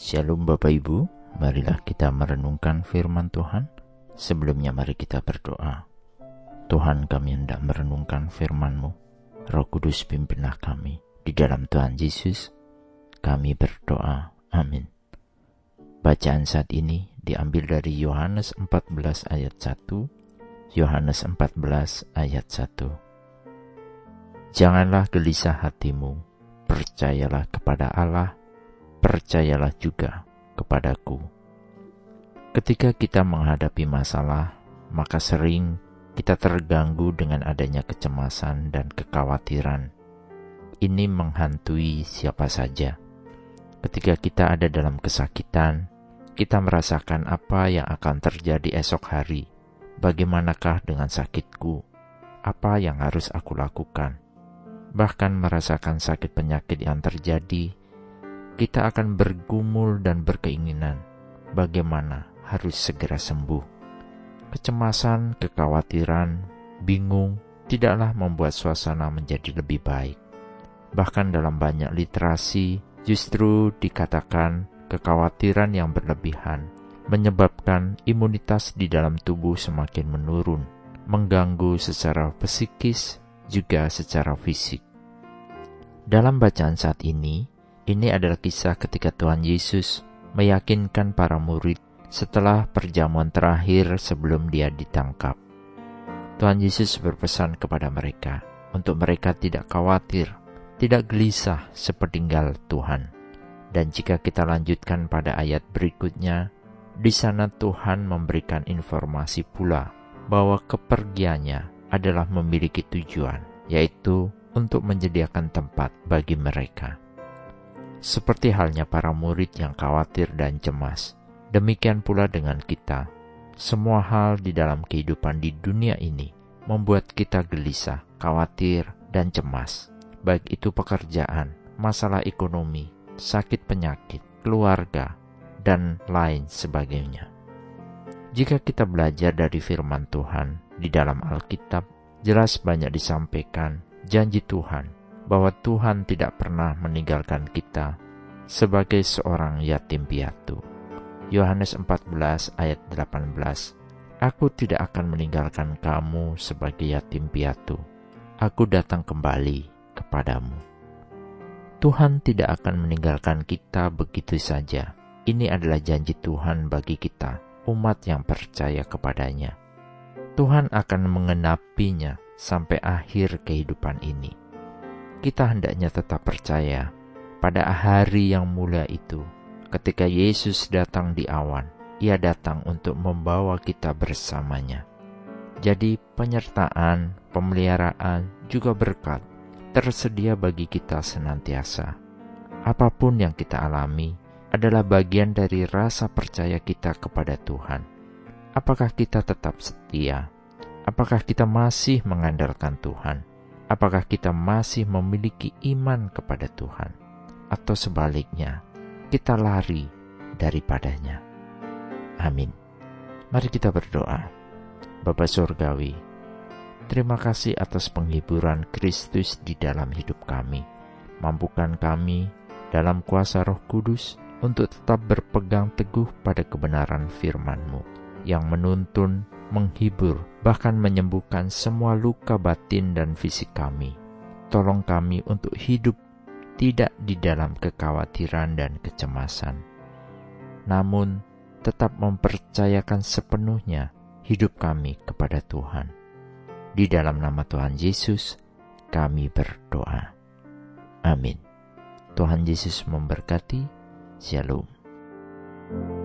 Shalom Bapak Ibu, marilah kita merenungkan firman Tuhan. Sebelumnya mari kita berdoa. Tuhan kami hendak merenungkan firman-Mu. Roh Kudus pimpinlah kami. Di dalam Tuhan Yesus, kami berdoa. Amin. Bacaan saat ini diambil dari Yohanes 14 ayat 1. Yohanes 14 ayat 1. Janganlah gelisah hatimu, percayalah kepada Allah, percayalah juga kepadaku. Ketika kita menghadapi masalah, maka sering kita terganggu dengan adanya kecemasan dan kekhawatiran. Ini menghantui siapa saja. Ketika kita ada dalam kesakitan, kita merasakan apa yang akan terjadi esok hari. Bagaimanakah dengan sakitku? Apa yang harus aku lakukan? Bahkan merasakan sakit penyakit yang terjadi kita akan bergumul dan berkeinginan bagaimana harus segera sembuh. Kecemasan, kekhawatiran, bingung tidaklah membuat suasana menjadi lebih baik. Bahkan dalam banyak literasi justru dikatakan kekhawatiran yang berlebihan menyebabkan imunitas di dalam tubuh semakin menurun, mengganggu secara psikis juga secara fisik. Dalam bacaan saat ini, ini adalah kisah ketika Tuhan Yesus meyakinkan para murid setelah perjamuan terakhir sebelum dia ditangkap. Tuhan Yesus berpesan kepada mereka untuk mereka tidak khawatir, tidak gelisah sepertinggal Tuhan. Dan jika kita lanjutkan pada ayat berikutnya, di sana Tuhan memberikan informasi pula bahwa kepergiannya adalah memiliki tujuan, yaitu untuk menyediakan tempat bagi mereka. Seperti halnya para murid yang khawatir dan cemas, demikian pula dengan kita. Semua hal di dalam kehidupan di dunia ini membuat kita gelisah, khawatir, dan cemas, baik itu pekerjaan, masalah ekonomi, sakit penyakit, keluarga, dan lain sebagainya. Jika kita belajar dari firman Tuhan di dalam Alkitab, jelas banyak disampaikan janji Tuhan bahwa Tuhan tidak pernah meninggalkan kita sebagai seorang yatim piatu. Yohanes 14 ayat 18 Aku tidak akan meninggalkan kamu sebagai yatim piatu. Aku datang kembali kepadamu. Tuhan tidak akan meninggalkan kita begitu saja. Ini adalah janji Tuhan bagi kita, umat yang percaya kepadanya. Tuhan akan mengenapinya sampai akhir kehidupan ini kita hendaknya tetap percaya pada hari yang mulia itu. Ketika Yesus datang di awan, ia datang untuk membawa kita bersamanya. Jadi penyertaan, pemeliharaan, juga berkat tersedia bagi kita senantiasa. Apa pun yang kita alami adalah bagian dari rasa percaya kita kepada Tuhan. Apakah kita tetap setia? Apakah kita masih mengandalkan Tuhan? Apakah kita masih memiliki iman kepada Tuhan, atau sebaliknya, kita lari daripadanya? Amin. Mari kita berdoa. Bapa Surgawi, terima kasih atas penghiburan Kristus di dalam hidup kami. Mampukan kami dalam kuasa Roh Kudus untuk tetap berpegang teguh pada kebenaran firman-Mu yang menuntun menghibur, bahkan menyembuhkan semua luka batin dan fisik kami. Tolong kami untuk hidup tidak di dalam kekhawatiran dan kecemasan, namun tetap mempercayakan sepenuhnya hidup kami kepada Tuhan. Di dalam nama Tuhan Yesus, kami berdoa. Amin. Tuhan Yesus memberkati. Shalom.